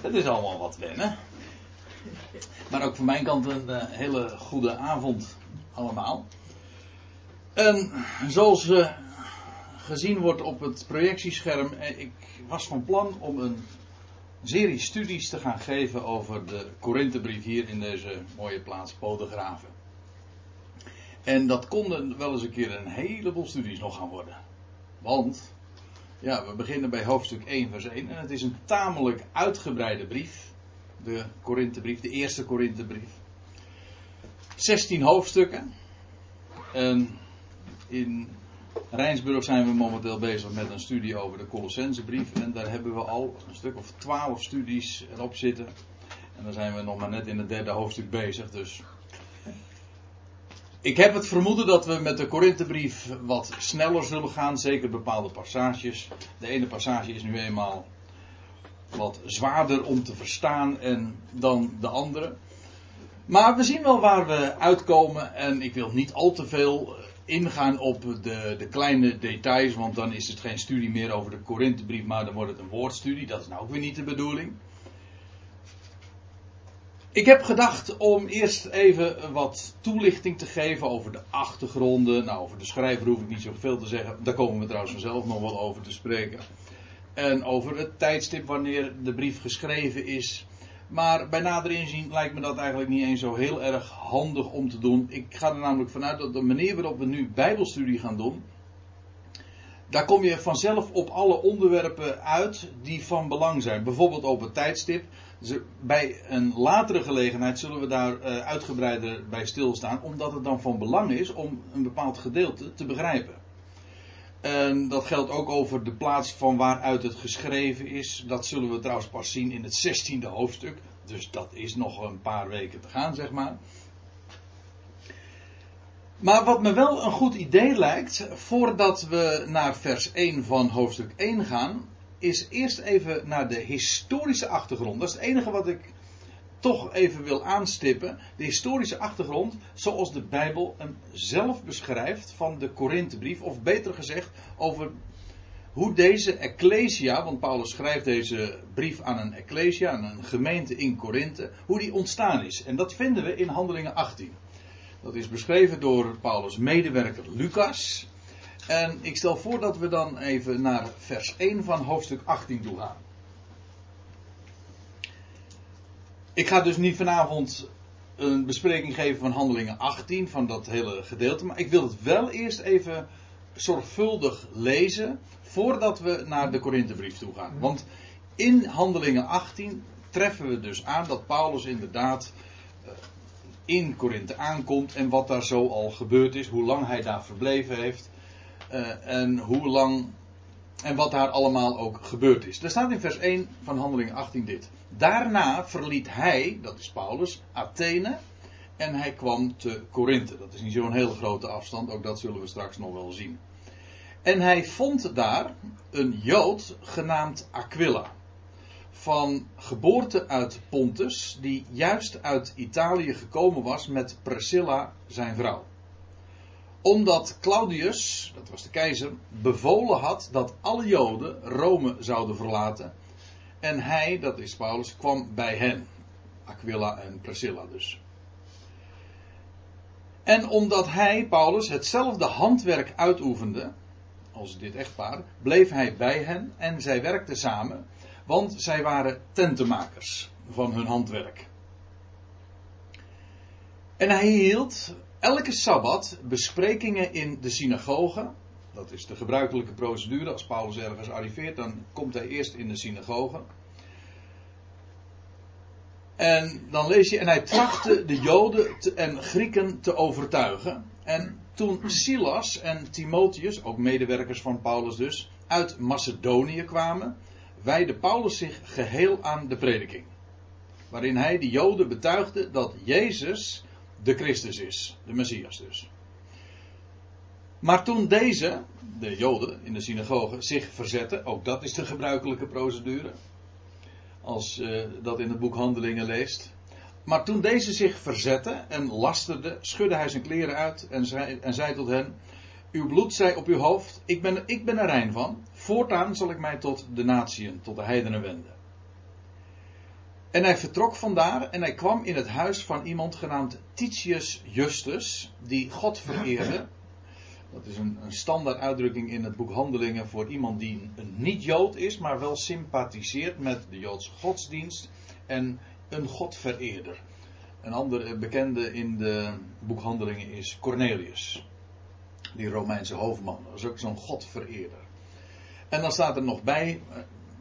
Het is allemaal wat wennen. Maar ook van mijn kant een uh, hele goede avond allemaal. En zoals uh, gezien wordt op het projectiescherm, eh, ik was van plan om een serie studies te gaan geven over de Korinthebrief hier in deze mooie plaats Bodegraven. En dat konden wel eens een keer een heleboel studies nog gaan worden. Want, ja, we beginnen bij hoofdstuk 1 vers 1 en het is een tamelijk uitgebreide brief. De Korinthebrief, de eerste Korinthebrief. 16 hoofdstukken. En in Rijnsburg zijn we momenteel bezig met een studie over de Colossensebrief. En daar hebben we al een stuk of 12 studies erop zitten. En dan zijn we nog maar net in het derde hoofdstuk bezig. Dus ik heb het vermoeden dat we met de Korinthebrief wat sneller zullen gaan. Zeker bepaalde passages. De ene passage is nu eenmaal wat zwaarder om te verstaan en dan de andere. Maar we zien wel waar we uitkomen. En ik wil niet al te veel ingaan op de, de kleine details. Want dan is het geen studie meer over de Korinthebrief. Maar dan wordt het een woordstudie. Dat is nou ook weer niet de bedoeling. Ik heb gedacht om eerst even wat toelichting te geven over de achtergronden. Nou, over de schrijver hoef ik niet zoveel te zeggen. Daar komen we trouwens vanzelf nog wel over te spreken. En over het tijdstip wanneer de brief geschreven is. Maar bij nader inzien lijkt me dat eigenlijk niet eens zo heel erg handig om te doen. Ik ga er namelijk vanuit dat de manier waarop we nu Bijbelstudie gaan doen. Daar kom je vanzelf op alle onderwerpen uit die van belang zijn. Bijvoorbeeld over het tijdstip. Bij een latere gelegenheid zullen we daar eh, uitgebreider bij stilstaan, omdat het dan van belang is om een bepaald gedeelte te begrijpen. En dat geldt ook over de plaats van waaruit het geschreven is. Dat zullen we trouwens pas zien in het 16e hoofdstuk. Dus dat is nog een paar weken te gaan, zeg maar. Maar wat me wel een goed idee lijkt, voordat we naar vers 1 van hoofdstuk 1 gaan, is eerst even naar de historische achtergrond. Dat is het enige wat ik toch even wil aanstippen. De historische achtergrond, zoals de Bijbel hem zelf beschrijft van de Korinthebrief, of beter gezegd, over hoe deze Ecclesia, want Paulus schrijft deze brief aan een Ecclesia, aan een gemeente in Korinthe, hoe die ontstaan is. En dat vinden we in Handelingen 18. Dat is beschreven door Paulus' medewerker Lucas. En ik stel voor dat we dan even naar vers 1 van hoofdstuk 18 toe gaan. Ik ga dus niet vanavond een bespreking geven van handelingen 18, van dat hele gedeelte. Maar ik wil het wel eerst even zorgvuldig lezen voordat we naar de Korinthebrief toe gaan. Want in handelingen 18 treffen we dus aan dat Paulus inderdaad eh, in Korinthe aankomt en wat daar zo al gebeurd is, hoe lang hij daar verbleven heeft uh, en hoe lang en wat daar allemaal ook gebeurd is. Er staat in vers 1 van Handelingen 18 dit. Daarna verliet hij, dat is Paulus, Athene en hij kwam te Korinthe. Dat is niet zo'n hele grote afstand, ook dat zullen we straks nog wel zien. En hij vond daar een Jood genaamd Aquila. Van geboorte uit Pontus, die juist uit Italië gekomen was met Priscilla, zijn vrouw omdat Claudius, dat was de keizer, bevolen had dat alle Joden Rome zouden verlaten. En hij, dat is Paulus, kwam bij hen. Aquila en Priscilla dus. En omdat hij, Paulus, hetzelfde handwerk uitoefende als dit echtpaar, bleef hij bij hen en zij werkten samen, want zij waren tentenmakers van hun handwerk. En hij hield elke sabbat besprekingen in de synagoge. Dat is de gebruikelijke procedure. Als Paulus ergens arriveert, dan komt hij eerst in de synagoge. En dan lees je, en hij trachtte de Joden en Grieken te overtuigen. En toen Silas en Timotheus, ook medewerkers van Paulus dus, uit Macedonië kwamen, wijde Paulus zich geheel aan de prediking. Waarin hij de Joden betuigde dat Jezus de Christus is, de Messias dus. Maar toen deze, de Joden in de synagoge, zich verzetten, ook dat is de gebruikelijke procedure, als uh, dat in het boek Handelingen leest. Maar toen deze zich verzette en lasterde, schudde hij zijn kleren uit en zei, en zei tot hen: Uw bloed zij op uw hoofd, ik ben, ik ben er rein van. Voortaan zal ik mij tot de natieën, tot de heidenen wenden. En hij vertrok vandaar en hij kwam in het huis van iemand genaamd Titius Justus, die God vereerde. Dat is een, een standaard uitdrukking in het boek Handelingen voor iemand die een niet-Jood is, maar wel sympathiseert met de Joodse godsdienst en een Godvereerder. Een andere bekende in de boekhandelingen is Cornelius, die Romeinse hoofdman. Is ook zo'n Godvereerder. En dan staat er nog bij,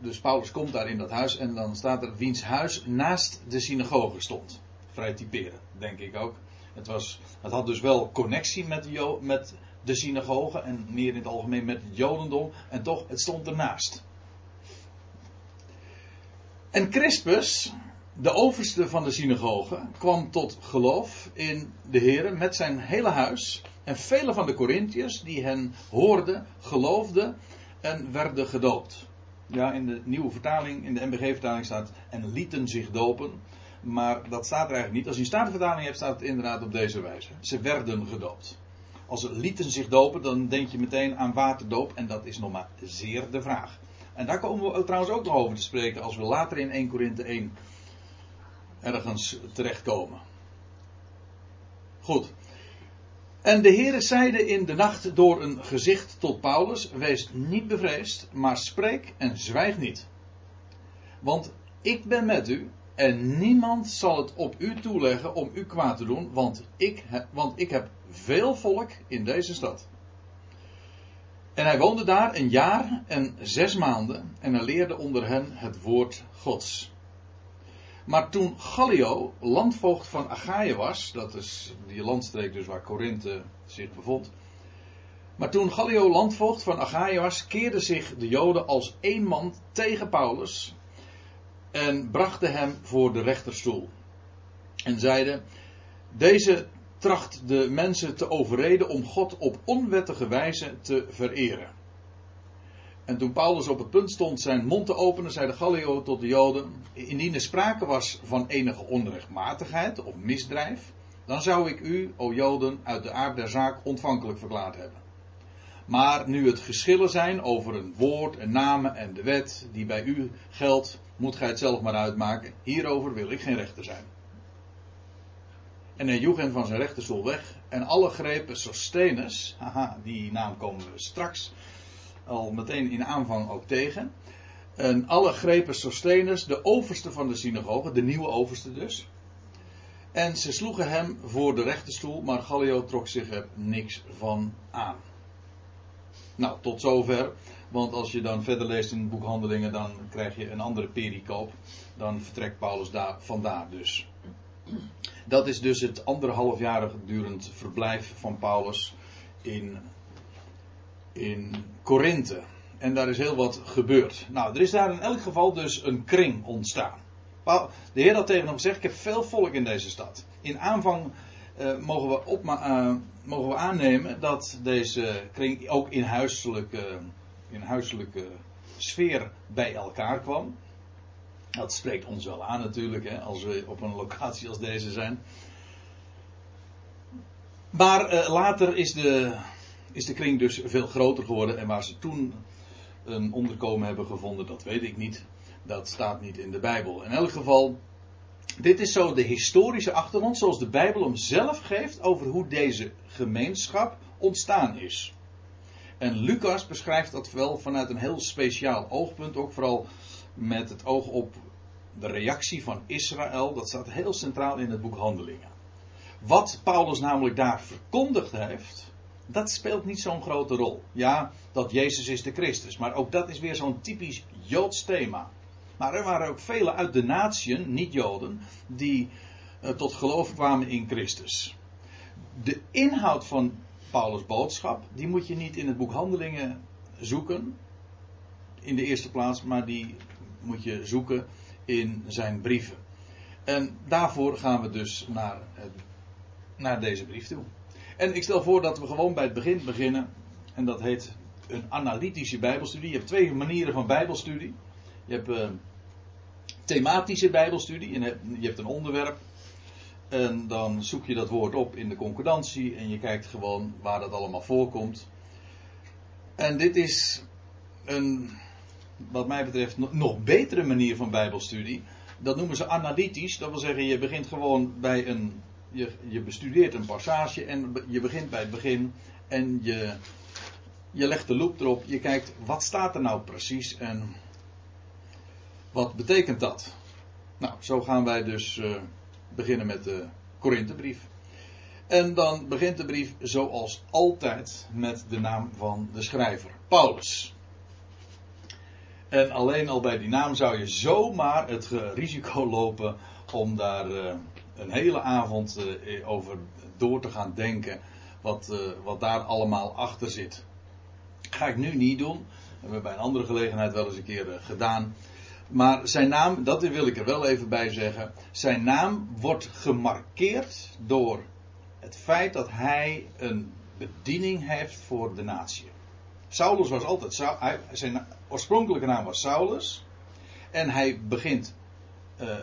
dus Paulus komt daar in dat huis en dan staat er wiens huis naast de synagoge stond. Vrij typeren, denk ik ook. Het, was, het had dus wel connectie met de, met de synagoge en meer in het algemeen met het Jodendom en toch, het stond ernaast. En Crispus, de overste van de synagoge, kwam tot geloof in de Heer met zijn hele huis. En vele van de Corinthiërs die hen hoorden, geloofden en werden gedoopt. Ja, in de nieuwe vertaling, in de MBG-vertaling staat en lieten zich dopen. Maar dat staat er eigenlijk niet. Als je een statenvertaling hebt, staat het inderdaad op deze wijze. Ze werden gedoopt. Als ze lieten zich dopen, dan denk je meteen aan waterdoop. En dat is nog maar zeer de vraag. En daar komen we trouwens ook nog over te spreken als we later in 1 Korinthe 1 ergens terechtkomen. Goed. En de Heere zeide in de nacht door een gezicht tot Paulus: Wees niet bevreesd, maar spreek en zwijg niet. Want ik ben met u en niemand zal het op u toeleggen om u kwaad te doen, want ik, want ik heb veel volk in deze stad. En hij woonde daar een jaar en zes maanden en hij leerde onder hen het woord Gods. Maar toen Gallio landvoogd van Achaia was, dat is die landstreek dus waar Korinthe zich bevond. Maar toen Gallio landvoogd van Achaia was, keerden zich de Joden als één man tegen Paulus en brachten hem voor de rechterstoel. En zeiden: Deze tracht de mensen te overreden om God op onwettige wijze te vereren. En toen Paulus op het punt stond zijn mond te openen, zei de Gallio tot de Joden: Indien er sprake was van enige onrechtmatigheid of misdrijf, dan zou ik u, o Joden, uit de aard der zaak ontvankelijk verklaard hebben. Maar nu het geschillen zijn over een woord, een naam en de wet die bij u geldt, moet gij het zelf maar uitmaken. Hierover wil ik geen rechter zijn. En hij joeg hem van zijn rechterstoel weg. En alle grepen Sostenus, haha, die naam komen we straks al meteen in aanvang ook tegen. En alle grepen Sostenus, de overste van de synagoge, de nieuwe overste dus. En ze sloegen hem voor de rechterstoel, maar Gallio trok zich er niks van aan. Nou, tot zover. Want als je dan verder leest in boekhandelingen, dan krijg je een andere pericoop. Dan vertrekt Paulus daar, vandaar dus. Dat is dus het anderhalfjarig durend verblijf van Paulus in, in Korinthe. En daar is heel wat gebeurd. Nou, er is daar in elk geval dus een kring ontstaan. De Heer had tegen hem gezegd: Ik heb veel volk in deze stad. In aanvang uh, mogen, we op, uh, mogen we aannemen dat deze kring ook in huiselijke, in huiselijke sfeer bij elkaar kwam. Dat spreekt ons wel aan natuurlijk, hè, als we op een locatie als deze zijn. Maar uh, later is de, is de kring dus veel groter geworden. En waar ze toen een onderkomen hebben gevonden, dat weet ik niet. Dat staat niet in de Bijbel. In elk geval, dit is zo de historische achtergrond, zoals de Bijbel hem zelf geeft over hoe deze gemeenschap ontstaan is. En Lucas beschrijft dat wel vanuit een heel speciaal oogpunt, ook vooral met het oog op de reactie van Israël. Dat staat heel centraal in het boek Handelingen. Wat Paulus namelijk daar verkondigd heeft, dat speelt niet zo'n grote rol. Ja, dat Jezus is de Christus, maar ook dat is weer zo'n typisch Joods thema. Maar er waren ook vele uit de natieën, niet-Joden, die uh, tot geloof kwamen in Christus. De inhoud van Paulus' boodschap, die moet je niet in het boek Handelingen zoeken, in de eerste plaats, maar die moet je zoeken in zijn brieven. En daarvoor gaan we dus naar, naar deze brief toe. En ik stel voor dat we gewoon bij het begin beginnen. En dat heet een analytische Bijbelstudie. Je hebt twee manieren van Bijbelstudie. Je hebt uh, thematische Bijbelstudie. Je hebt een onderwerp. En dan zoek je dat woord op in de concordantie. En je kijkt gewoon waar dat allemaal voorkomt. En dit is een wat mij betreft nog betere manier van Bijbelstudie. dat noemen ze analytisch. Dat wil zeggen, je begint gewoon bij een. Je, je bestudeert een passage en je begint bij het begin. En je, je legt de loop erop. Je kijkt, wat staat er nou precies en wat betekent dat? Nou, zo gaan wij dus uh, beginnen met de Korinthebrief. En dan begint de brief zoals altijd met de naam van de schrijver, Paulus. En alleen al bij die naam zou je zomaar het risico lopen om daar uh, een hele avond uh, over door te gaan denken. Wat, uh, wat daar allemaal achter zit. Ga ik nu niet doen. Dat hebben we bij een andere gelegenheid wel eens een keer gedaan. Maar zijn naam, dat wil ik er wel even bij zeggen. Zijn naam wordt gemarkeerd door het feit dat hij een bediening heeft voor de natie. Saulus was altijd, zijn oorspronkelijke naam was Saulus. En hij begint uh,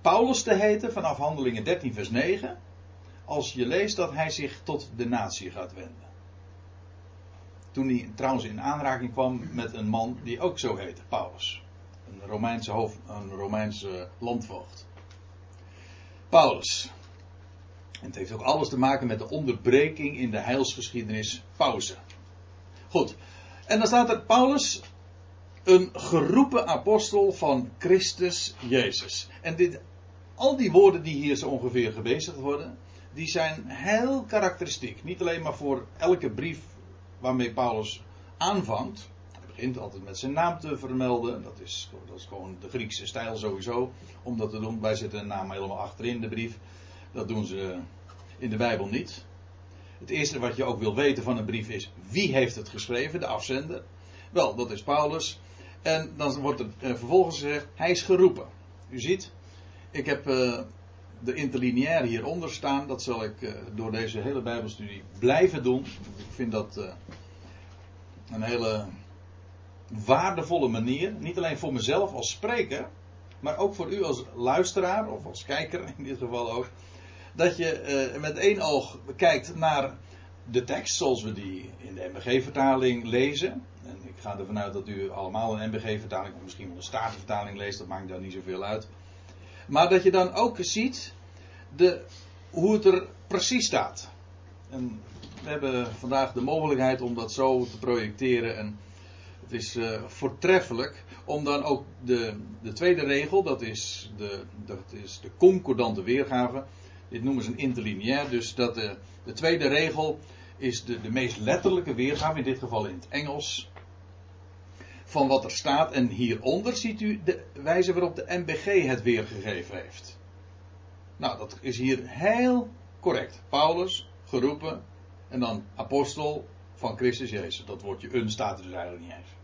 Paulus te heten vanaf handelingen 13 vers 9. Als je leest dat hij zich tot de natie gaat wenden. Toen hij trouwens in aanraking kwam met een man die ook zo heette, Paulus. Een Romeinse, hoofd, een Romeinse landvoogd. Paulus. En het heeft ook alles te maken met de onderbreking in de heilsgeschiedenis pauze. Goed. En dan staat er Paulus, een geroepen apostel van Christus Jezus. En dit, al die woorden die hier zo ongeveer gebezigd worden, die zijn heel karakteristiek. Niet alleen maar voor elke brief waarmee Paulus aanvangt. Hij begint altijd met zijn naam te vermelden. Dat is, dat is gewoon de Griekse stijl sowieso. Om dat te doen. Wij zetten een naam helemaal achterin de brief. Dat doen ze in de Bijbel niet. Het eerste wat je ook wil weten van een brief is wie heeft het geschreven, de afzender. Wel, dat is Paulus. En dan wordt er eh, vervolgens gezegd, hij is geroepen. U ziet, ik heb uh, de interlineair hieronder staan. Dat zal ik uh, door deze hele Bijbelstudie blijven doen. Ik vind dat uh, een hele waardevolle manier. Niet alleen voor mezelf als spreker, maar ook voor u als luisteraar of als kijker in dit geval ook dat je met één oog kijkt naar de tekst zoals we die in de MBG-vertaling lezen. En ik ga ervan uit dat u allemaal een MBG-vertaling of misschien wel een Statenvertaling leest, dat maakt daar niet zoveel uit. Maar dat je dan ook ziet de, hoe het er precies staat. En we hebben vandaag de mogelijkheid om dat zo te projecteren. En het is uh, voortreffelijk om dan ook de, de tweede regel, dat is de, dat is de concordante weergave. Dit noemen ze een interlineair. Dus dat de, de tweede regel is de, de meest letterlijke weergave, in dit geval in het Engels, van wat er staat. En hieronder ziet u de wijze waarop de MBG het weergegeven heeft. Nou, dat is hier heel correct. Paulus, geroepen, en dan apostel van Christus Jezus. Dat woordje een staat er dus eigenlijk niet eens.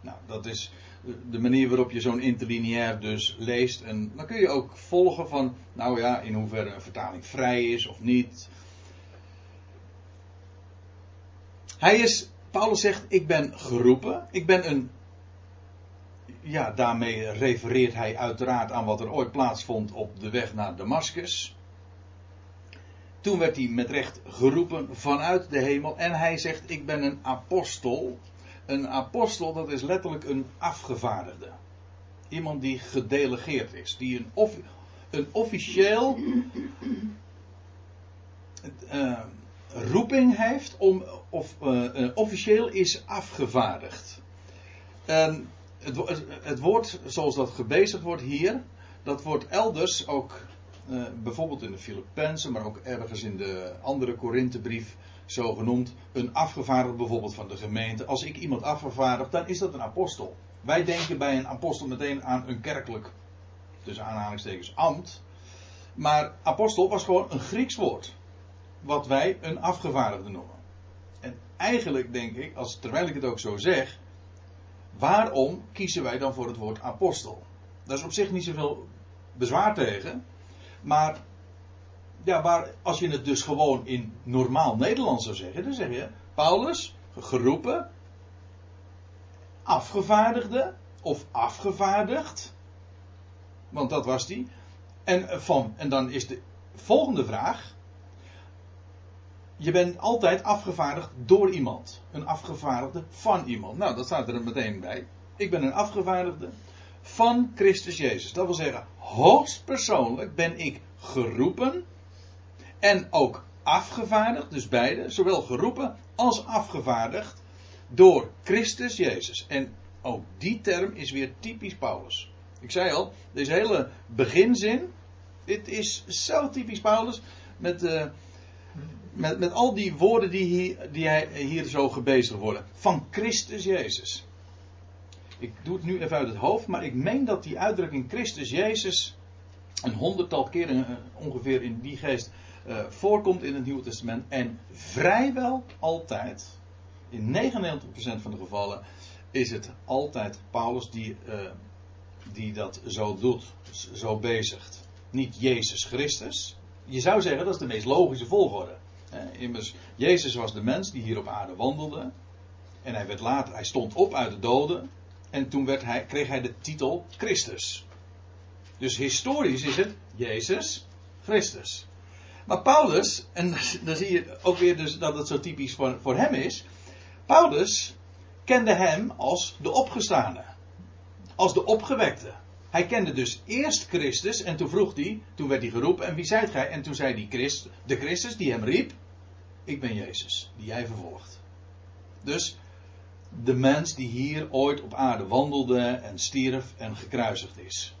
Nou, dat is de manier waarop je zo'n interlineair dus leest. En dan kun je ook volgen van, nou ja, in hoeverre een vertaling vrij is of niet. Hij is, Paulus zegt, ik ben geroepen. Ik ben een, ja, daarmee refereert hij uiteraard aan wat er ooit plaatsvond op de weg naar Damascus. Toen werd hij met recht geroepen vanuit de hemel en hij zegt, ik ben een apostel een apostel, dat is letterlijk een afgevaardigde. Iemand die gedelegeerd is. Die een, een officieel uh, roeping heeft om, of uh, officieel is afgevaardigd. En het, het, woord zoals dat gebezigd wordt hier, dat wordt elders ook, uh, bijvoorbeeld in de Filippenzen, maar ook ergens in de andere Korinthebrief, zo genoemd, een afgevaardigde bijvoorbeeld van de gemeente. Als ik iemand afgevaardig, dan is dat een apostel. Wij denken bij een apostel meteen aan een kerkelijk, tussen aanhalingstekens, ambt. Maar apostel was gewoon een Grieks woord. Wat wij een afgevaardigde noemen. En eigenlijk denk ik, als, terwijl ik het ook zo zeg, waarom kiezen wij dan voor het woord apostel? Daar is op zich niet zoveel bezwaar tegen. Maar ja, waar, als je het dus gewoon in normaal Nederlands zou zeggen, dan zeg je Paulus, geroepen, afgevaardigde of afgevaardigd. Want dat was die. En, van, en dan is de volgende vraag. Je bent altijd afgevaardigd door iemand. Een afgevaardigde van iemand. Nou, dat staat er meteen bij. Ik ben een afgevaardigde van Christus Jezus. Dat wil zeggen, hoogstpersoonlijk ben ik geroepen en ook afgevaardigd, dus beide, zowel geroepen als afgevaardigd door Christus Jezus. En ook die term is weer typisch Paulus. Ik zei al, deze hele beginzin, dit is zo typisch Paulus met, uh, met, met al die woorden die, hier, die hier zo gebezigd worden. Van Christus Jezus. Ik doe het nu even uit het hoofd, maar ik meen dat die uitdrukking Christus Jezus een honderdtal keren uh, ongeveer in die geest uh, voorkomt in het Nieuwe Testament. En vrijwel altijd, in 99% van de gevallen, is het altijd Paulus die, uh, die dat zo doet, zo bezigt. Niet Jezus Christus. Je zou zeggen dat is de meest logische volgorde. Immers, Jezus was de mens die hier op aarde wandelde. En hij werd later, hij stond op uit de doden. En toen werd hij, kreeg hij de titel Christus. Dus historisch is het Jezus Christus. Maar Paulus, en dan zie je ook weer dus dat het zo typisch voor, voor hem is. Paulus kende hem als de opgestane. Als de opgewekte. Hij kende dus eerst Christus en toen vroeg hij, toen werd hij geroepen, en wie zijt gij? En toen zei die Christ, de Christus die hem riep, ik ben Jezus, die jij vervolgt. Dus de mens die hier ooit op aarde wandelde en stierf en gekruisigd is.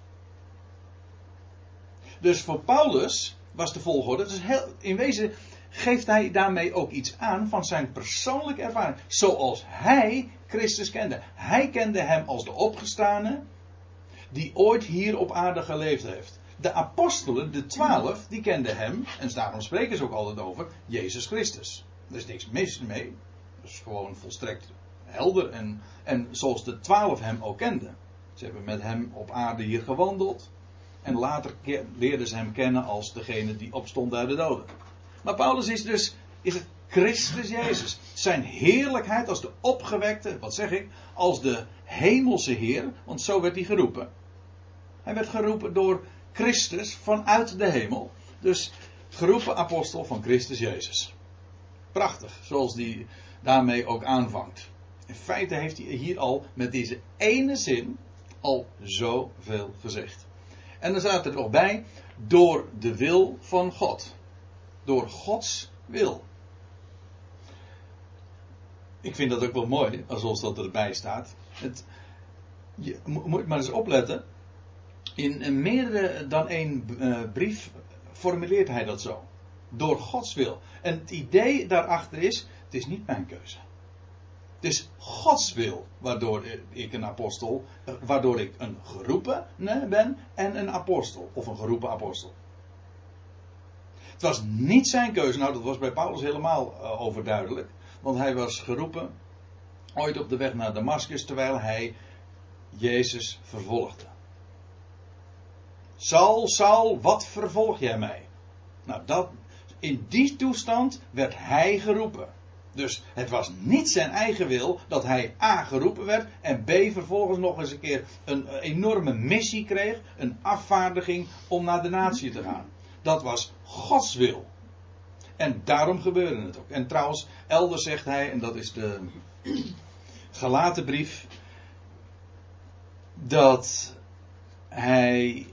Dus voor Paulus was de volgorde, dus heel, in wezen geeft hij daarmee ook iets aan van zijn persoonlijke ervaring. Zoals hij Christus kende. Hij kende hem als de opgestane die ooit hier op aarde geleefd heeft. De apostelen, de twaalf, die kenden hem, en daarom spreken ze ook altijd over, Jezus Christus. Er is niks mis mee. Dat is gewoon volstrekt helder en, en zoals de twaalf hem ook kenden. Ze hebben met hem op aarde hier gewandeld. En later leerden ze hem kennen als degene die opstond uit de doden. Maar Paulus is dus is het Christus Jezus. Zijn heerlijkheid als de opgewekte, wat zeg ik, als de hemelse Heer, want zo werd hij geroepen. Hij werd geroepen door Christus vanuit de hemel. Dus geroepen apostel van Christus Jezus. Prachtig, zoals die daarmee ook aanvangt. In feite heeft hij hier al met deze ene zin al zoveel gezegd. En dan staat er nog bij, door de wil van God. Door Gods wil. Ik vind dat ook wel mooi, zoals dat erbij staat. Het, je moet maar eens opletten. In meerdere dan één uh, brief formuleert hij dat zo. Door Gods wil. En het idee daarachter is: het is niet mijn keuze. Het is Gods wil waardoor ik een apostel, waardoor ik een geroepen ben en een apostel, of een geroepen apostel. Het was niet zijn keuze, nou dat was bij Paulus helemaal uh, overduidelijk, want hij was geroepen ooit op de weg naar Damascus terwijl hij Jezus vervolgde. Saul, Saul, wat vervolg jij mij? Nou, dat, in die toestand werd hij geroepen. Dus het was niet zijn eigen wil dat hij A geroepen werd en B vervolgens nog eens een keer een enorme missie kreeg, een afvaardiging om naar de natie te gaan. Dat was Gods wil. En daarom gebeurde het ook. En trouwens, elders zegt hij, en dat is de gelaten brief, dat hij.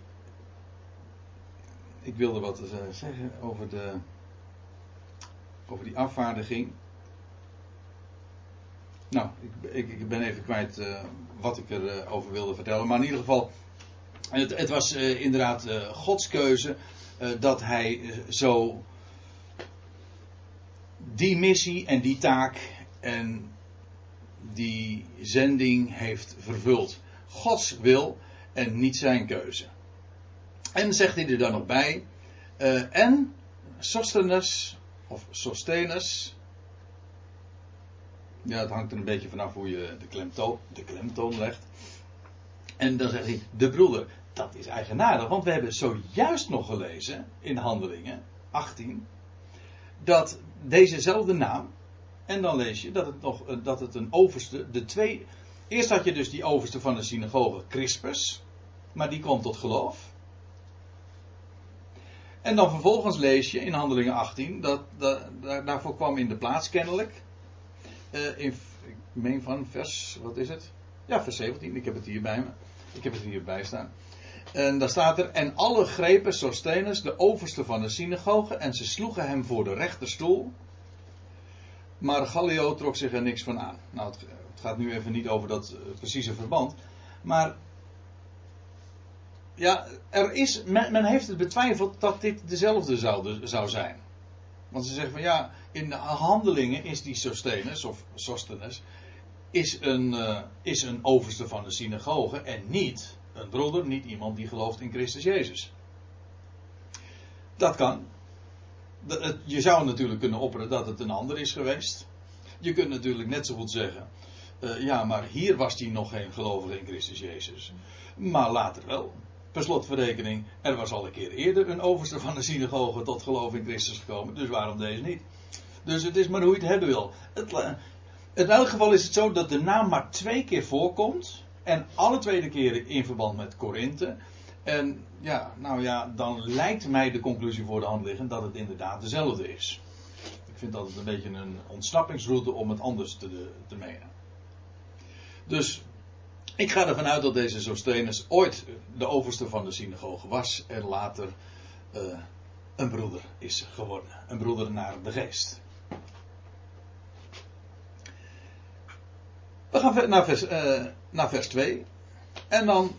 Ik wilde wat zeggen over, de, over die afvaardiging. Nou, ik, ik, ben even kwijt uh, wat ik erover uh, over wilde vertellen. Maar in ieder geval, het, het was inderdaad Gods keuze dat hij zo die missie en die taak en die zending heeft vervuld. Gods wil en niet zijn keuze. En zegt hij er dan nog bij. en Sostenes, of Sostenes, ja, het hangt er een beetje vanaf hoe je de klemtoon, de klemtoon legt. En dan zegt hij, de broeder, dat is eigenaardig, want we hebben zojuist nog gelezen in Handelingen 18, dat dezezelfde naam, en dan lees je dat het, nog, eh, dat het een overste, de twee, eerst had je dus die overste van de synagoge, Crispus, maar die kwam tot geloof. En dan vervolgens lees je in Handelingen 18, dat, daarvoor kwam in de plaats kennelijk uh, in, ik meen van vers, wat is het? Ja, vers 17, ik heb het hier bij me. Ik heb het hierbij staan. En daar staat er, en alle grepen Sostenus, de overste van de synagoge, en ze sloegen hem voor de rechterstoel. Maar Gallio trok zich er niks van aan. Nou, het, het gaat nu even niet over dat uh, precieze verband. Maar ja, er is, men, heeft het betwijfeld dat dit dezelfde zou, zou zijn. Want ze zeggen van ja, in de handelingen is die Sostenus, of Sostenus, is een, uh, is een overste van de synagoge en niet een broeder, niet iemand die gelooft in Christus Jezus. Dat kan. Je zou natuurlijk kunnen opperen dat het een ander is geweest. Je kunt natuurlijk net zo goed zeggen. Uh, ja, maar hier was hij nog geen gelovige in Christus Jezus. Maar later wel. Per slotverrekening, er was al een keer eerder een overste van de synagoge tot geloof in Christus gekomen. Dus waarom deze niet? Dus het is maar hoe je het hebben wil. Het, in elk geval is het zo dat de naam maar twee keer voorkomt. En alle tweede keren in verband met Korinthe. En ja, nou ja, dan lijkt mij de conclusie voor de hand liggen dat het inderdaad dezelfde is. Ik vind dat het een beetje een ontsnappingsroute om het anders te, te menen. Dus ik ga ervan uit dat deze Sostenus ooit de overste van de synagoge was en later uh, een broeder is geworden. Een broeder naar de geest. We gaan naar vers, uh, naar vers 2. En dan.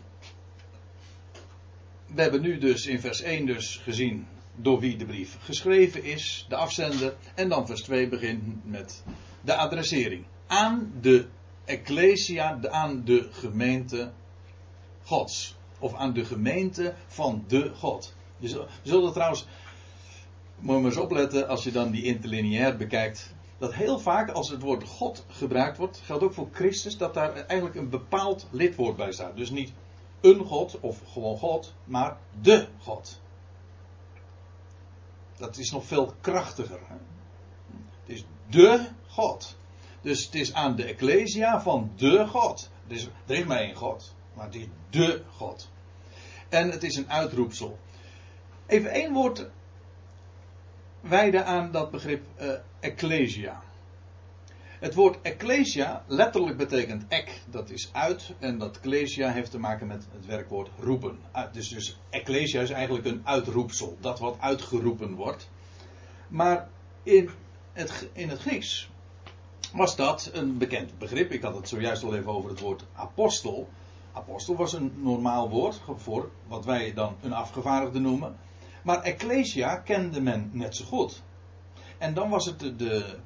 We hebben nu dus in vers 1 dus gezien door wie de brief geschreven is, de afzender. En dan vers 2 begint met de adressering. Aan de Ecclesia, aan de gemeente Gods. Of aan de gemeente van de God. Je zult, trouwens. Moet je maar eens opletten als je dan die interlineair bekijkt dat heel vaak als het woord God gebruikt wordt, geldt ook voor Christus, dat daar eigenlijk een bepaald lidwoord bij staat. Dus niet een God of gewoon God, maar de God. Dat is nog veel krachtiger. Het is de God. Dus het is aan de Ecclesia van de God. Dus er is maar één God, maar het is de God. En het is een uitroepsel. Even één woord wijden aan dat begrip uh, ecclesia. Het woord ecclesia letterlijk betekent ek, dat is uit, en dat ecclesia heeft te maken met het werkwoord roepen. Dus, dus ecclesia is eigenlijk een uitroepsel, dat wat uitgeroepen wordt. Maar in het, in het Grieks was dat een bekend begrip. Ik had het zojuist al even over het woord apostel. Apostel was een normaal woord voor wat wij dan een afgevaardigde noemen. Maar ecclesia kende men net zo goed. En dan was het de,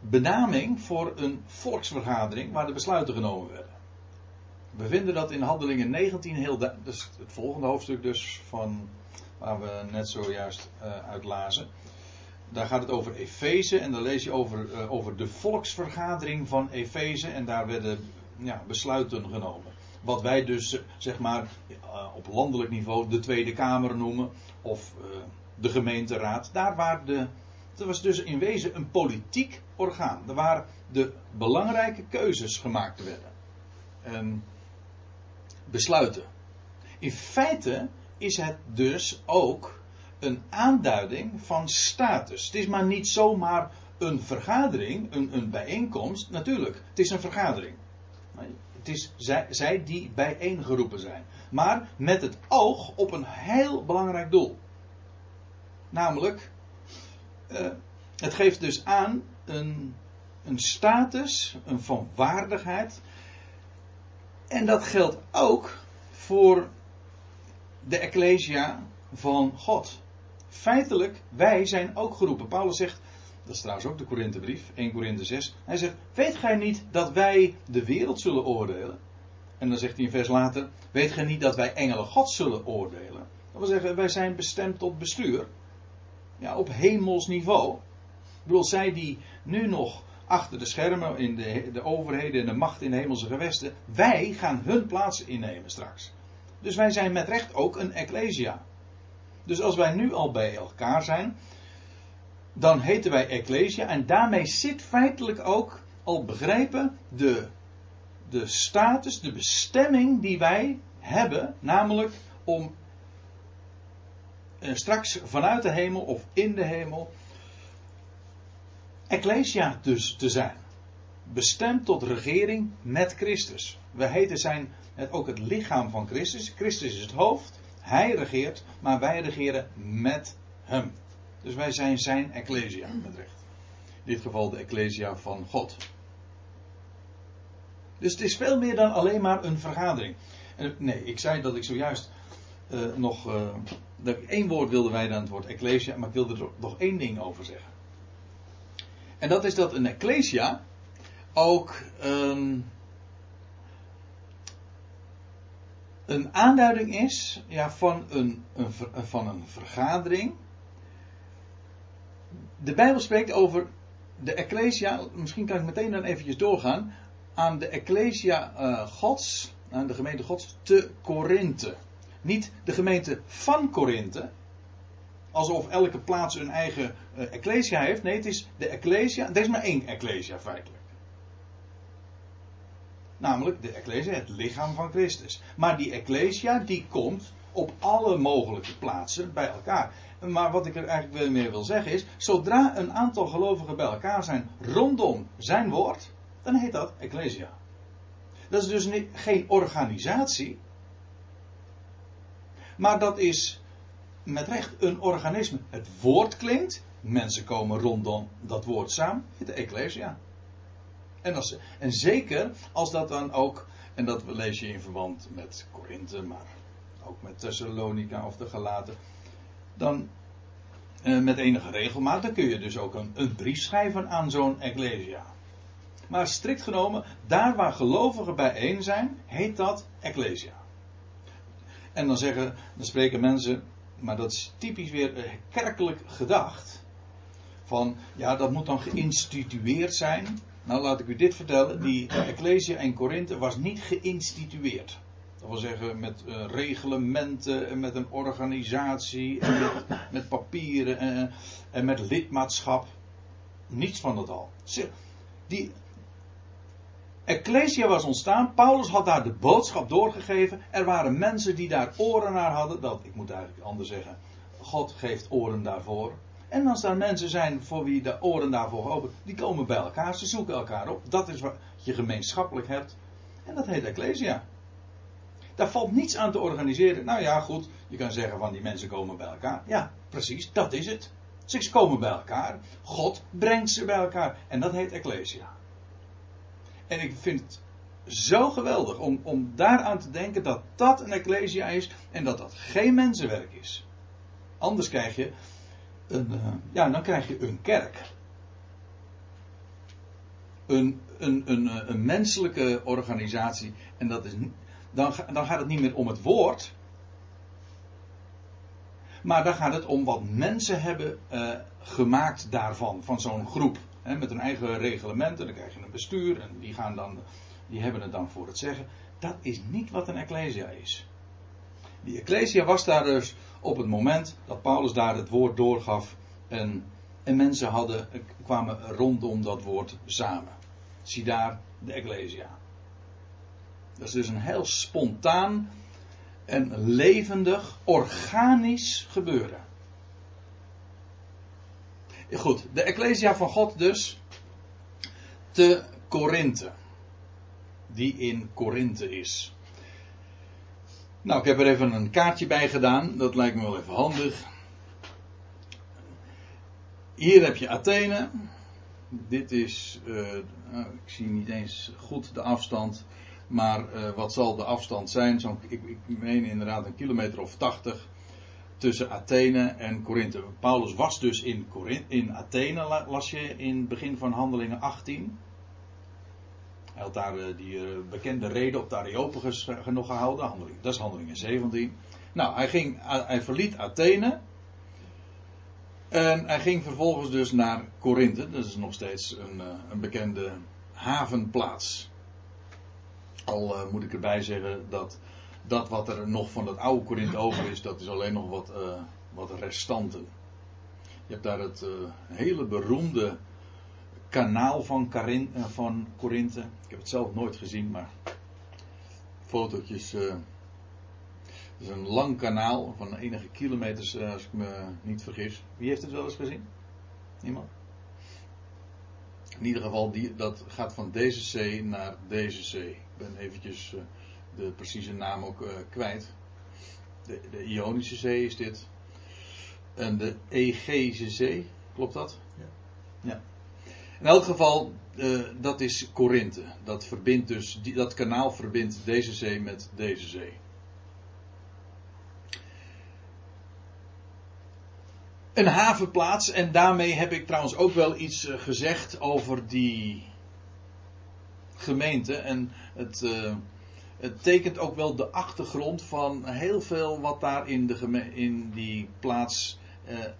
benaming voor een volksvergadering waar de besluiten genomen werden. We vinden dat in Handelingen 19 heel dus het volgende hoofdstuk dus van waar we net zojuist uh, uit lazen. Daar gaat het over Efeze en dan lees je over, uh, over de volksvergadering van Efeze en daar werden ja, besluiten genomen. Wat wij dus zeg maar uh, op landelijk niveau de Tweede Kamer noemen of de gemeenteraad. Daar waar de het was dus in wezen een politiek orgaan. Waar de belangrijke keuzes gemaakt werden. En besluiten. In feite is het dus ook een aanduiding van status. Het is maar niet zomaar een vergadering, een, een bijeenkomst. Natuurlijk, het is een vergadering. Het is zij, zij die bijeengeroepen zijn. Maar met het oog op een heel belangrijk doel. Namelijk uh, het geeft dus aan een, een status, een van waardigheid. En dat geldt ook voor de Ecclesia van God. Feitelijk, wij zijn ook geroepen. Paulus zegt, dat is trouwens ook de Korinthebrief, 1 Korinthe 6. Hij zegt, weet gij niet dat wij de wereld zullen oordelen? En dan zegt hij een vers later, weet gij niet dat wij engelen God zullen oordelen? Dat wil zeggen, wij zijn bestemd tot bestuur ja, op hemels niveau. Ik bedoel, zij die nu nog achter de schermen in de, de overheden en de macht in de hemelse gewesten, wij gaan hun plaats innemen straks. Dus wij zijn met recht ook een ecclesia. Dus als wij nu al bij elkaar zijn, dan heten wij ecclesia en daarmee zit feitelijk ook al begrepen de, de status, de bestemming die wij hebben, namelijk om eh, straks vanuit de hemel of in de hemel Ecclesia dus te zijn. bestemd tot regering met Christus. We heten zijn het, ook het lichaam van Christus. Christus is het hoofd. Hij regeert, maar wij regeren met hem. Dus wij zijn zijn ecclesia, met recht. In dit geval de ecclesia van God. Dus het is veel meer dan alleen maar een vergadering. nee, ik zei dat ik zojuist uh, nog. Uh, dat ik één woord wilde wijden aan het woord ecclesia, maar ik wilde er nog één ding over zeggen. En dat is dat een ecclesia ook een, een aanduiding is ja, van, een, een, van een vergadering. De Bijbel spreekt over de ecclesia, misschien kan ik meteen dan eventjes doorgaan, aan de ecclesia uh, gods, aan de gemeente gods te Korinthe. Niet de gemeente van Korinthe, alsof elke plaats een eigen uh, ecclesia heeft. Nee, het is de ecclesia, er is maar één ecclesia feitelijk. Namelijk de Ecclesia, het lichaam van Christus. Maar die Ecclesia die komt op alle mogelijke plaatsen bij elkaar. Maar wat ik er eigenlijk meer wil zeggen is, zodra een aantal gelovigen bij elkaar zijn rondom zijn woord, dan heet dat Ecclesia. Dat is dus niet, geen organisatie, maar dat is met recht een organisme. Het woord klinkt, mensen komen rondom dat woord samen, heet de Ecclesia. En, en zeker als dat dan ook, en dat lees je in verband met Korinthe, maar ook met Thessalonica of de Galaten, dan eh, met enige regelmaat, dan kun je dus ook een, een brief schrijven aan zo'n Ecclesia. Maar strikt genomen, daar waar gelovigen bijeen zijn, heet dat Ecclesia. En dan zeggen, dan spreken mensen, maar dat is typisch weer kerkelijk gedacht. Van ja, dat moet dan geïnstitueerd zijn. Nou, laat ik u dit vertellen. Die Ecclesia in Korinthe was niet geïnstitueerd. Dat wil zeggen met uh, reglementen en met een organisatie en met, met papieren en, en, met lidmaatschap. Niets van dat al. Die Ecclesia was ontstaan. Paulus had daar de boodschap doorgegeven. Er waren mensen die daar oren naar hadden. Dat, ik moet eigenlijk anders zeggen. God geeft oren daarvoor. En als er mensen zijn voor wie de oren daarvoor open, die komen bij elkaar, ze zoeken elkaar op. Dat is wat je gemeenschappelijk hebt. En dat heet Ecclesia. Daar valt niets aan te organiseren. Nou ja, goed, je kan zeggen van die mensen komen bij elkaar. Ja, precies, dat is het. Ze komen bij elkaar. God brengt ze bij elkaar. En dat heet Ecclesia. En ik vind het zo geweldig om, om daaraan te denken dat dat een Ecclesia is en dat dat geen mensenwerk is. Anders krijg je een, uh, ja, dan krijg je een kerk. Een, een, een, eh, een menselijke organisatie. En dat is, dan, dan gaat het niet meer om het woord. Maar dan gaat het om wat mensen hebben uh, gemaakt daarvan, van zo'n groep. Met hun eigen reglementen, dan krijg je een bestuur en die, gaan dan, die hebben het dan voor het zeggen. Dat is niet wat een ecclesia is. Die ecclesia was daar dus op het moment dat Paulus daar het woord doorgaf en, en mensen hadden, kwamen rondom dat woord samen. Zie daar de Ecclesia. Dat is dus een heel spontaan en levendig, organisch gebeuren. Goed, de Ecclesia van God dus te Korinthe. Die in Korinthe is. Nou, ik heb er even een kaartje bij gedaan. Dat lijkt me wel even handig. Hier heb je Athene. Dit is, uh, nou, ik zie niet eens goed de afstand. Maar uh, wat zal de afstand zijn? Zo ik, ik meen inderdaad een kilometer of tachtig tussen Athene en Korinthe. Paulus was dus in, in Athene, las je in het begin van Handelingen 18. Hij had daar eh, die uh, bekende reden op de Areopagus nog gehouden. Handeling, dat is handelingen 17. Nou, hij, ging, hij verliet Athene. En hij ging vervolgens dus naar Korinthe. Dat is nog steeds een, een bekende havenplaats. Al moet ik erbij zeggen dat dat wat er nog van het oude Korinthe over is, dat is alleen nog wat, wat restanten. Je hebt daar het hele beroemde kanaal van, Karin, uh, van Korinthe. Ik heb het zelf nooit gezien, maar fotootjes. Het is een lang kanaal van enige kilometers, uh, als ik me niet vergis. Wie heeft het wel eens gezien? Niemand? In ieder geval, die, dat gaat van deze zee naar deze zee. Ik ben eventjes de precieze naam ook kwijt. De, de, Ionische Zee is dit. En de Egeïsche Zee, klopt dat? Ja. In elk geval, uh, dat is Korinthe. Dat verbindt dus, die, dat kanaal verbindt deze zee met deze zee. Een havenplaats, en daarmee heb ik trouwens ook wel iets uh, gezegd over die gemeente. En het, uh, het tekent ook wel de achtergrond van heel veel wat daar in, de in die plaats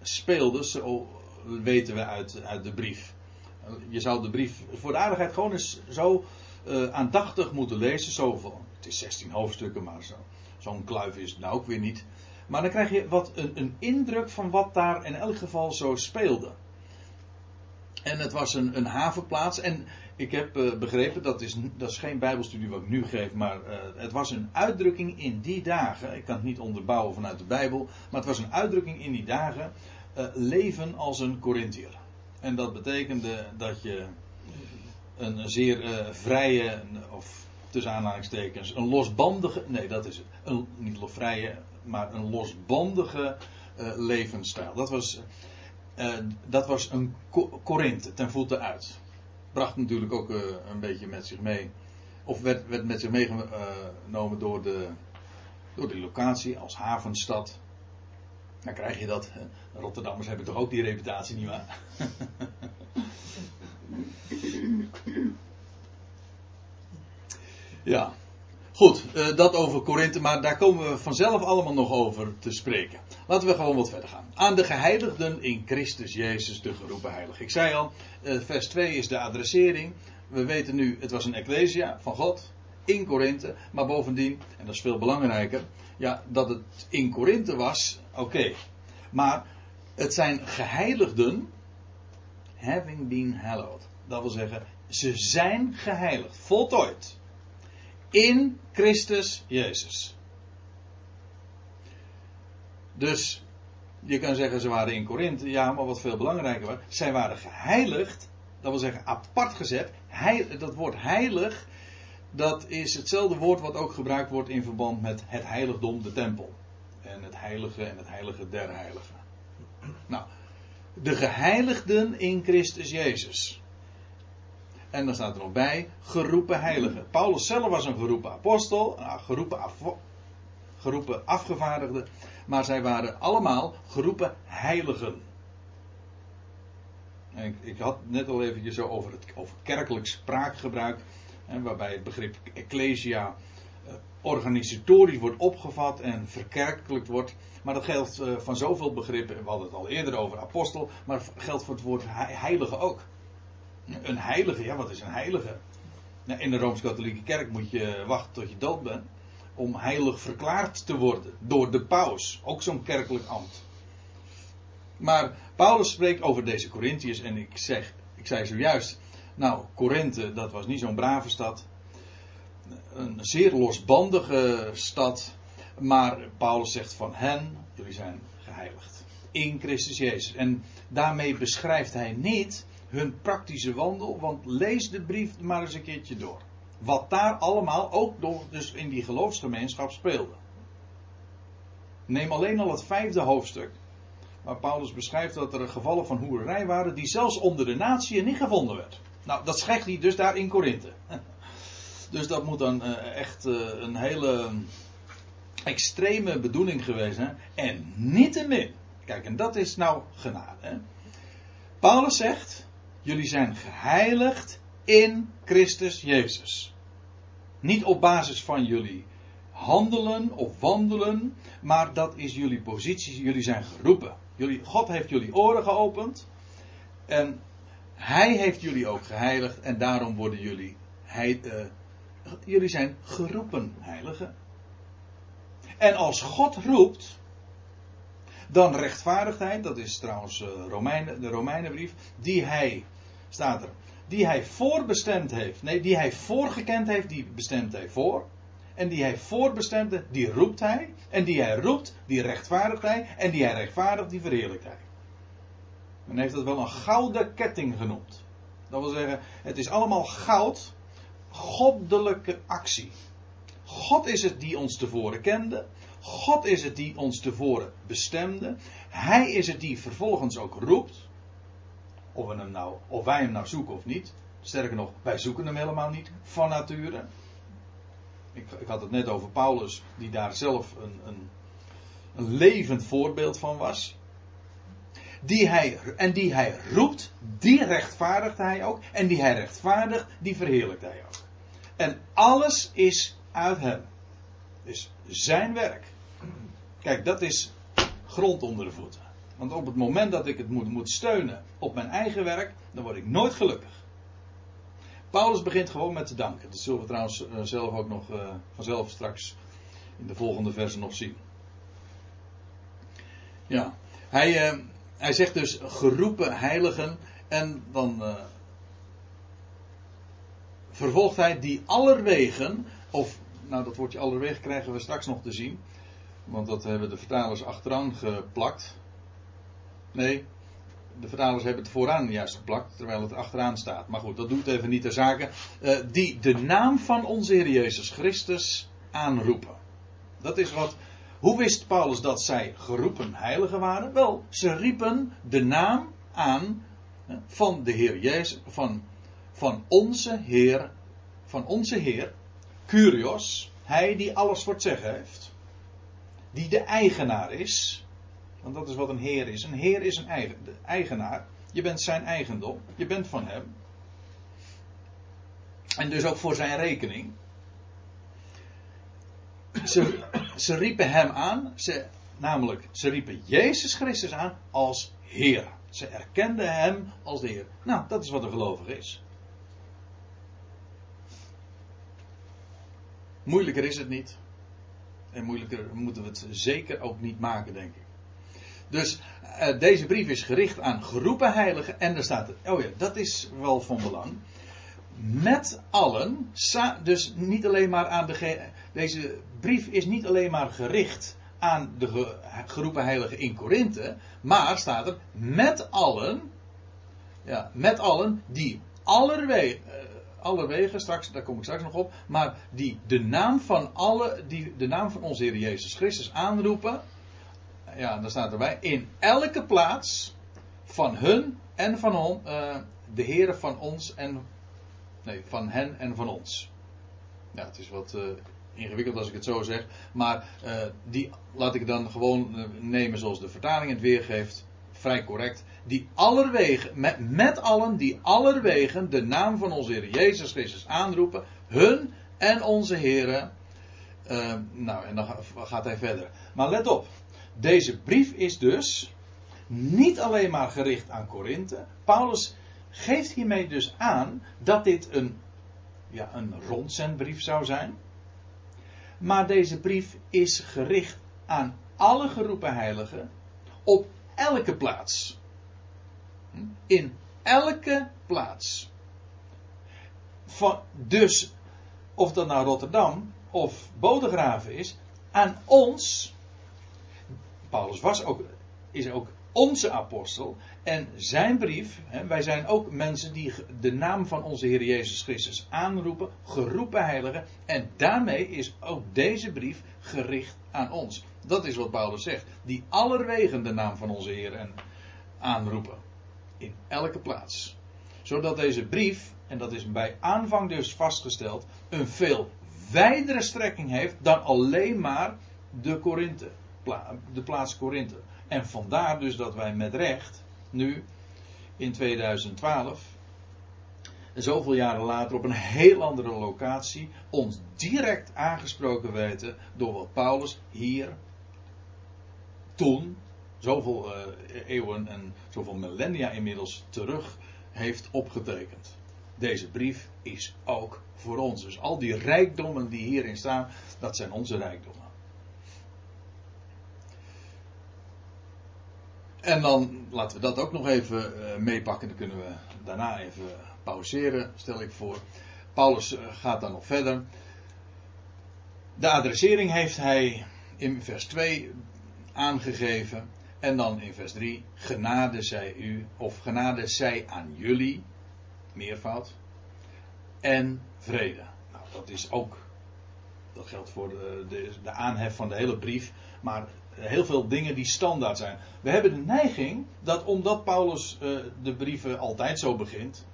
speelde. Zo weten we uit, uit de brief je zou de brief voor de aardigheid gewoon eens zo uh, aandachtig moeten lezen. Zo van, het is 16 hoofdstukken, maar zo, zo'n kluif is het nou ook weer niet. Maar dan krijg je wat een, een, indruk van wat daar in elk geval zo speelde. En het was een, een havenplaats. En ik heb uh, begrepen, dat is, dat is geen Bijbelstudie wat ik nu geef, maar uh, het was een uitdrukking in die dagen. Ik kan het niet onderbouwen vanuit de Bijbel, maar het was een uitdrukking in die dagen. leven als een Corinthiër. En dat betekende dat je een zeer uh, vrije, of tussen aanhalingstekens, een losbandige, nee dat is het, een, niet vrije, maar een losbandige uh, levensstijl. Dat was, uh, dat was een Korinthe ten voeten uit. Bracht natuurlijk ook een beetje met zich mee, of werd, werd met zich meegenomen door de, door de locatie als havenstad. Dan krijg je dat. Rotterdammers hebben toch ook die reputatie, nietwaar? ja. Goed, uh, dat over Korinthe, maar daar komen we vanzelf allemaal nog over te spreken. Laten we gewoon wat verder gaan. Aan de geheiligden in Christus Jezus, de geroepen heilig. Ik zei al, uh, vers 2 is de adressering. We weten nu, het was een ecclesia van God in Korinthe, maar bovendien, en dat is veel belangrijker, ja, dat het in Korinthe was, oké. Maar het zijn geheiligden, having been hallowed. Dat wil zeggen, ze zijn geheiligd, voltooid. In Christus Jezus. Dus, je kan zeggen ze waren in Korinthe, ja, maar wat veel belangrijker was, zij waren geheiligd, dat wil zeggen apart gezet. Dat woord heilig dat is hetzelfde woord wat ook gebruikt wordt in verband met het heiligdom, de tempel. En het heilige en het heilige der heiligen. Nou, de geheiligden in Christus Jezus. En dan staat er nog bij, geroepen heiligen. Paulus zelf was een geroepen apostel, een geroepen, af, geroepen afgevaardigde. Maar zij waren allemaal geroepen heiligen. Ik, ik, had net al even zo over het over kerkelijk spraakgebruik waarbij het begrip ecclesia eh, organisatorisch wordt opgevat en verkerkelijkt wordt. Maar dat geldt eh, van zoveel begrippen. We hadden het al eerder over apostel, maar geldt voor het woord heilige ook. Een heilige, ja, wat is een heilige? Nou, in de Rooms-Katholieke Kerk moet je wachten tot je dood bent. Om heilig verklaard te worden door de paus. Ook zo'n kerkelijk ambt. Maar Paulus spreekt over deze Corinthiërs en ik zeg, ik zei zojuist, nou, Korinthe, dat was niet zo'n brave stad. Een zeer losbandige stad. Maar Paulus zegt van hen, jullie zijn geheiligd. In Christus Jezus. En daarmee beschrijft hij niet hun praktische wandel. Want lees de brief maar eens een keertje door. Wat daar allemaal ook door, dus in die geloofsgemeenschap speelde. Neem alleen al het vijfde hoofdstuk. Waar Paulus beschrijft dat er gevallen van hoererij waren die zelfs onder de natieën niet gevonden werd. Nou, dat schrijft hij dus daar in Korinthe. Dus dat moet dan uh, echt uh, een hele extreme bedoeling geweest zijn. En niettemin. Kijk, en dat is nou genade. Hè? Paulus zegt: Jullie zijn geheiligd in Christus Jezus. Niet op basis van jullie handelen of wandelen, maar dat is jullie positie. Jullie zijn geroepen. Jullie, God heeft jullie oren geopend. En hij heeft jullie ook geheiligd en daarom worden jullie, uh, jullie zijn geroepen heiligen. En als God roept, dan rechtvaardigt hij, dat is trouwens Romeinen, de Romeinenbrief, die hij, staat er, die hij voorbestemd heeft, nee, die hij voorgekend heeft, die bestemt hij voor. En die hij voorbestemd heeft, die roept hij. En die hij roept, die rechtvaardigt hij. En die hij rechtvaardigt, die verheerlijkt hij. Men heeft dat wel een gouden ketting genoemd. Dat wil zeggen, het is allemaal goud, goddelijke actie. God is het die ons tevoren kende. God is het die ons tevoren bestemde. Hij is het die vervolgens ook roept. Of, we hem nou, of wij hem nou zoeken of niet. Sterker nog, wij zoeken hem helemaal niet van nature. Ik, ik had het net over Paulus, die daar zelf een, een, een levend voorbeeld van was. Die hij, en die hij roept, die rechtvaardigt hij ook. En die hij rechtvaardigt, die verheerlijkt hij ook. En alles is uit hem. Is zijn werk. Kijk, dat is grond onder de voeten. Want op het moment dat ik het moet, moet steunen op mijn eigen werk, dan word ik nooit gelukkig. Paulus begint gewoon met te danken. Dat zullen we trouwens eh, zelf ook nog uh, vanzelf straks in de volgende versen nog zien. Ja, hij, uh, hij zegt dus geroepen heiligen en dan uh, vervolgt hij die allerwegen, of nou dat woordje allerwegen krijgen we straks nog te zien, want dat hebben de vertalers achteraan geplakt. Nee, de vertalers hebben het vooraan juist geplakt, terwijl het achteraan staat. Maar goed, dat doet even niet ter zake. Uh, die de naam van onze Heer Jezus Christus aanroepen. Dat is wat. Hoe wist Paulus dat zij geroepen heiligen waren? Wel, ze riepen de naam aan van de Heer Jezus, van, van onze Heer, van onze Heer, Curios, hij die alles voor het zeggen heeft, die de eigenaar is want dat is wat een heer is. Een heer is een eigen, eigenaar. Je bent zijn eigendom. Je bent van hem. En dus ook voor zijn rekening. Ze, ze riepen hem aan. Ze, namelijk, ze riepen Jezus Christus aan als Heer. Ze erkenden hem als de Heer. Nou, dat is wat een gelovige is. Moeilijker is het niet. En moeilijker moeten we het zeker ook niet maken, denk ik. Dus uh, deze brief is gericht aan geroepen heiligen. En er staat, oh ja, dat is wel van belang. Met allen, dus niet alleen maar aan de. Deze brief is niet alleen maar gericht aan de geroepen heiligen in Korinthe. Maar staat er, met allen. Ja, met allen die allerwege, uh, allerwege, straks, daar kom ik straks nog op. Maar die de naam van alle, die de naam van onze Heer Jezus Christus aanroepen ja, dan staat erbij, in elke plaats van hun en van on, uh, de heren van ons en, nee, van hen en van ons. Ja, het is wat uh, ingewikkeld als ik het zo zeg, maar uh, die laat ik dan gewoon nemen zoals de vertaling het weergeeft, vrij correct. Die allerwegen, met, met allen die allerwegen de naam van onze Heer Jezus Christus aanroepen, hun en onze heren. nou, en dan gaat hij verder. Maar let op, deze brief is dus niet alleen maar gericht aan Korinthe. Paulus geeft hiermee dus aan dat dit een, ja, een rondzendbrief zou zijn. Maar deze brief is gericht aan alle geroepen heiligen op elke plaats. In elke plaats. Van, dus, of dat nou Rotterdam of Bodegraven is, aan ons Paulus was ook, is ook onze apostel. En zijn brief, hè, wij zijn ook mensen die de naam van onze Heer Jezus Christus aanroepen, geroepen heiligen. En daarmee is ook deze brief gericht aan ons. Dat is wat Paulus zegt. Die allerwegen de naam van onze Heer en aanroepen. In elke plaats. Zodat deze brief, en dat is bij aanvang dus vastgesteld, een veel wijdere strekking heeft dan alleen maar de Korinthe de plaats Korinthe. En vandaar dus dat wij met recht nu in 2012 zoveel jaren later op een heel andere locatie ons direct aangesproken weten door wat Paulus hier toen zoveel uh, eeuwen en zoveel millennia inmiddels terug heeft opgetekend. Deze brief is ook voor ons. Dus al die rijkdommen die hierin staan, dat zijn onze rijkdommen. En dan laten we dat ook nog even uh, meepakken. Dan kunnen we daarna even pauzeren, stel ik voor. Paulus uh, gaat dan nog verder. De adressering heeft hij in vers 2 aangegeven. En dan in vers 3: Genade zij u, of genade zij aan jullie. meervoud. En vrede. Nou, dat is ook. Dat geldt voor de, de, de aanhef van de hele brief. Maar heel veel dingen die standaard zijn. We hebben de neiging dat omdat Paulus uh, de brieven altijd zo begint,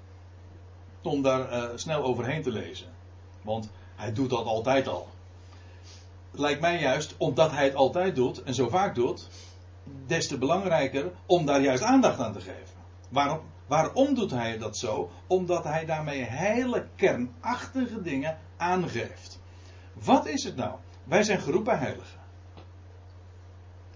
om daar uh, snel overheen te lezen. Want hij doet dat altijd al. Lijkt mij juist, omdat hij het altijd doet en zo vaak doet, des te belangrijker om daar juist aandacht aan te geven. Waarom? Waarom doet hij dat zo? Omdat hij daarmee hele kernachtige dingen aangeeft. Wat is het nou? Wij zijn geroepen heiligen.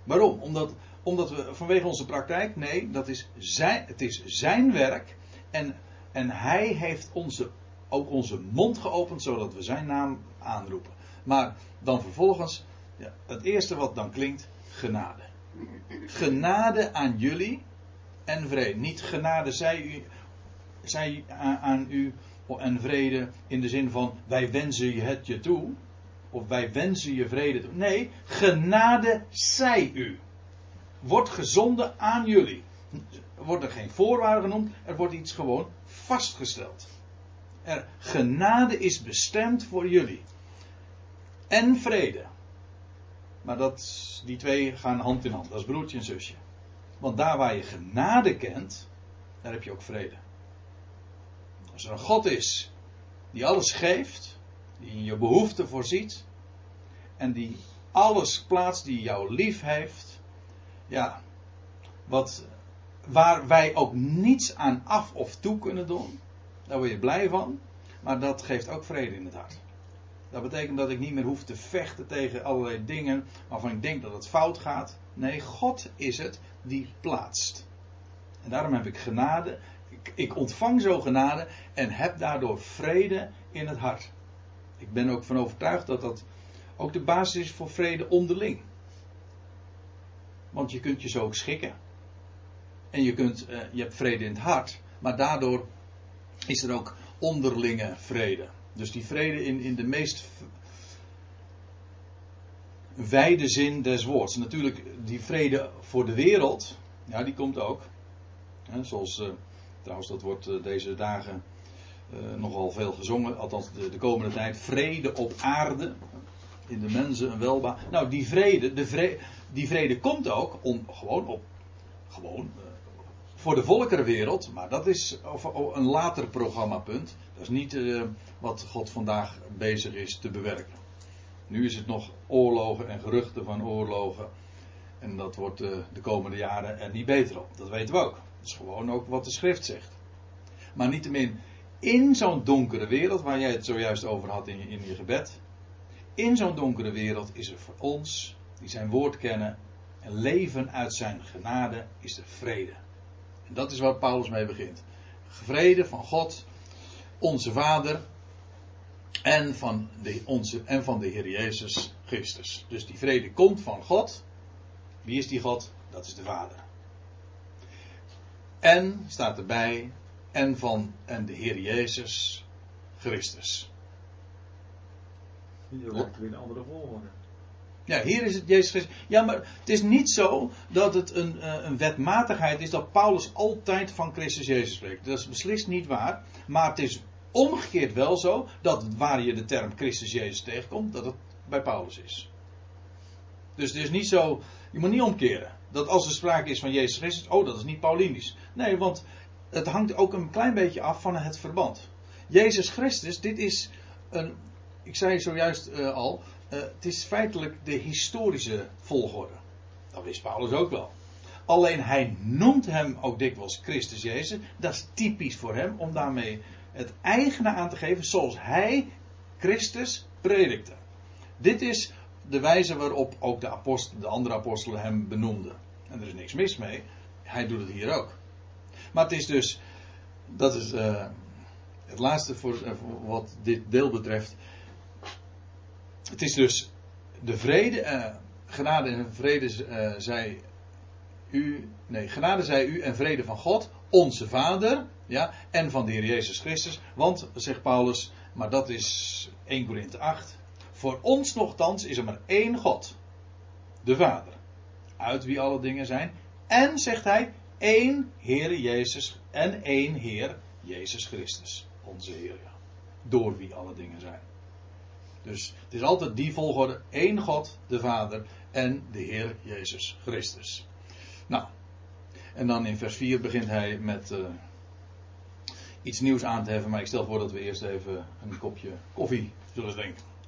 Waarom? Omdat, omdat we vanwege onze praktijk? Nee, dat is zijn, het is zijn werk. En, en hij heeft onze, ook onze mond geopend zodat we zijn naam aanroepen. Maar dan vervolgens, ja, het eerste wat dan klinkt, genade. Genade aan jullie en vrede. Niet genade zij, u, zij aan u en vrede in de zin van wij wensen het je toe. Of wij wensen je vrede toe. Nee, genade zij u. Wordt gezonden aan jullie. Er wordt er geen voorwaarde genoemd, er wordt iets gewoon vastgesteld. Er, genade is bestemd voor jullie. En vrede. Maar dat, die twee gaan hand in hand. Dat is broertje en zusje. Want daar waar je genade kent, daar heb je ook vrede. Als er een God is die alles geeft, die in je behoeften voorziet, en die alles plaatst, die jou lief heeft, ja, wat, waar wij ook niets aan af of toe kunnen doen, daar word je blij van, maar dat geeft ook vrede in het hart. Dat betekent dat ik niet meer hoef te vechten tegen allerlei dingen waarvan ik denk dat het fout gaat. Nee, God is het die plaatst. En daarom heb ik genade. Ik, ik ontvang zo genade en heb daardoor vrede in het hart. Ik ben ook van overtuigd dat dat ook de basis is voor vrede onderling. Want je kunt je zo ook schikken. En je, kunt, uh, je hebt vrede in het hart. Maar daardoor is er ook onderlinge vrede. Dus die vrede in, in de meest wijde zin des woords. Natuurlijk, die vrede voor de wereld, ja, die komt ook. zoals, uh, trouwens, dat wordt uh, deze dagen uh, nogal veel gezongen, althans de, de, komende tijd. Vrede op aarde, in de mensen een welba. Nou, die vrede, de die vrede komt ook om, gewoon op, gewoon, voor de volkerenwereld, maar dat is een later programmapunt. Dat is niet uh, wat God vandaag bezig is te bewerken. Nu is het nog oorlogen en geruchten van oorlogen. En dat wordt de komende jaren er niet beter op. Dat weten we ook. Dat is gewoon ook wat de schrift zegt. Maar niettemin, in zo'n donkere wereld, waar jij het zojuist over had in je, in je gebed. In zo'n donkere wereld is er voor ons, die zijn woord kennen en leven uit zijn genade, is er vrede. En dat is waar Paulus mee begint. Vrede van God, onze Vader en van de, onze, en van de Heer Jezus Christus. Dus die vrede komt van God. Wie is die God? Dat is de Vader. En staat erbij, en van en de Heer Jezus Christus. Hier wordt weer een andere volgorde. Ja, hier is het Jezus Christus. Ja, maar het is niet zo dat het een, eh, een wetmatigheid is dat Paulus altijd van Christus Jezus spreekt. Dat is beslist niet waar. Maar het is omgekeerd wel zo dat waar je de term Christus Jezus tegenkomt, dat het bij Paulus is. Dus het is niet zo, je moet niet omkeren. Dat als er sprake is van Jezus Christus, oh dat is niet Paulinisch. Nee, want het hangt ook een klein beetje af van het verband. Jezus Christus, dit is een, ik zei zojuist uh, al, uh, het is feitelijk de historische volgorde. Dat wist Paulus ook wel. Alleen hij noemt hem ook dikwijls Christus Jezus. Dat is typisch voor hem om daarmee het eigene aan te geven zoals hij Christus predikte. Dit is de wijze waarop ook de, apostel, de andere apostelen hem benoemden. En er is niks mis mee. Hij doet het hier ook. Maar het is dus, dat is uh, het laatste voor, uh, voor, wat dit deel betreft. Het is dus de vrede, uh, genade en vrede zij u, nee, genade zij u en vrede van God, onze Vader, ja, en van de Heer Jezus Christus. Want, zegt Paulus, maar dat is 1 Korinthe 8. Voor ons nogthans is er maar één God, de Vader, uit wie alle dingen zijn. En, zegt hij, één Heer Jezus en één Heer Jezus Christus, onze Heer. Door wie alle dingen zijn. Dus het is altijd die volgorde: één God, de Vader en de Heer Jezus Christus. Nou, en dan in vers 4 begint hij met uh, iets nieuws aan te heffen, maar ik stel voor dat we eerst even een kopje koffie zullen drinken.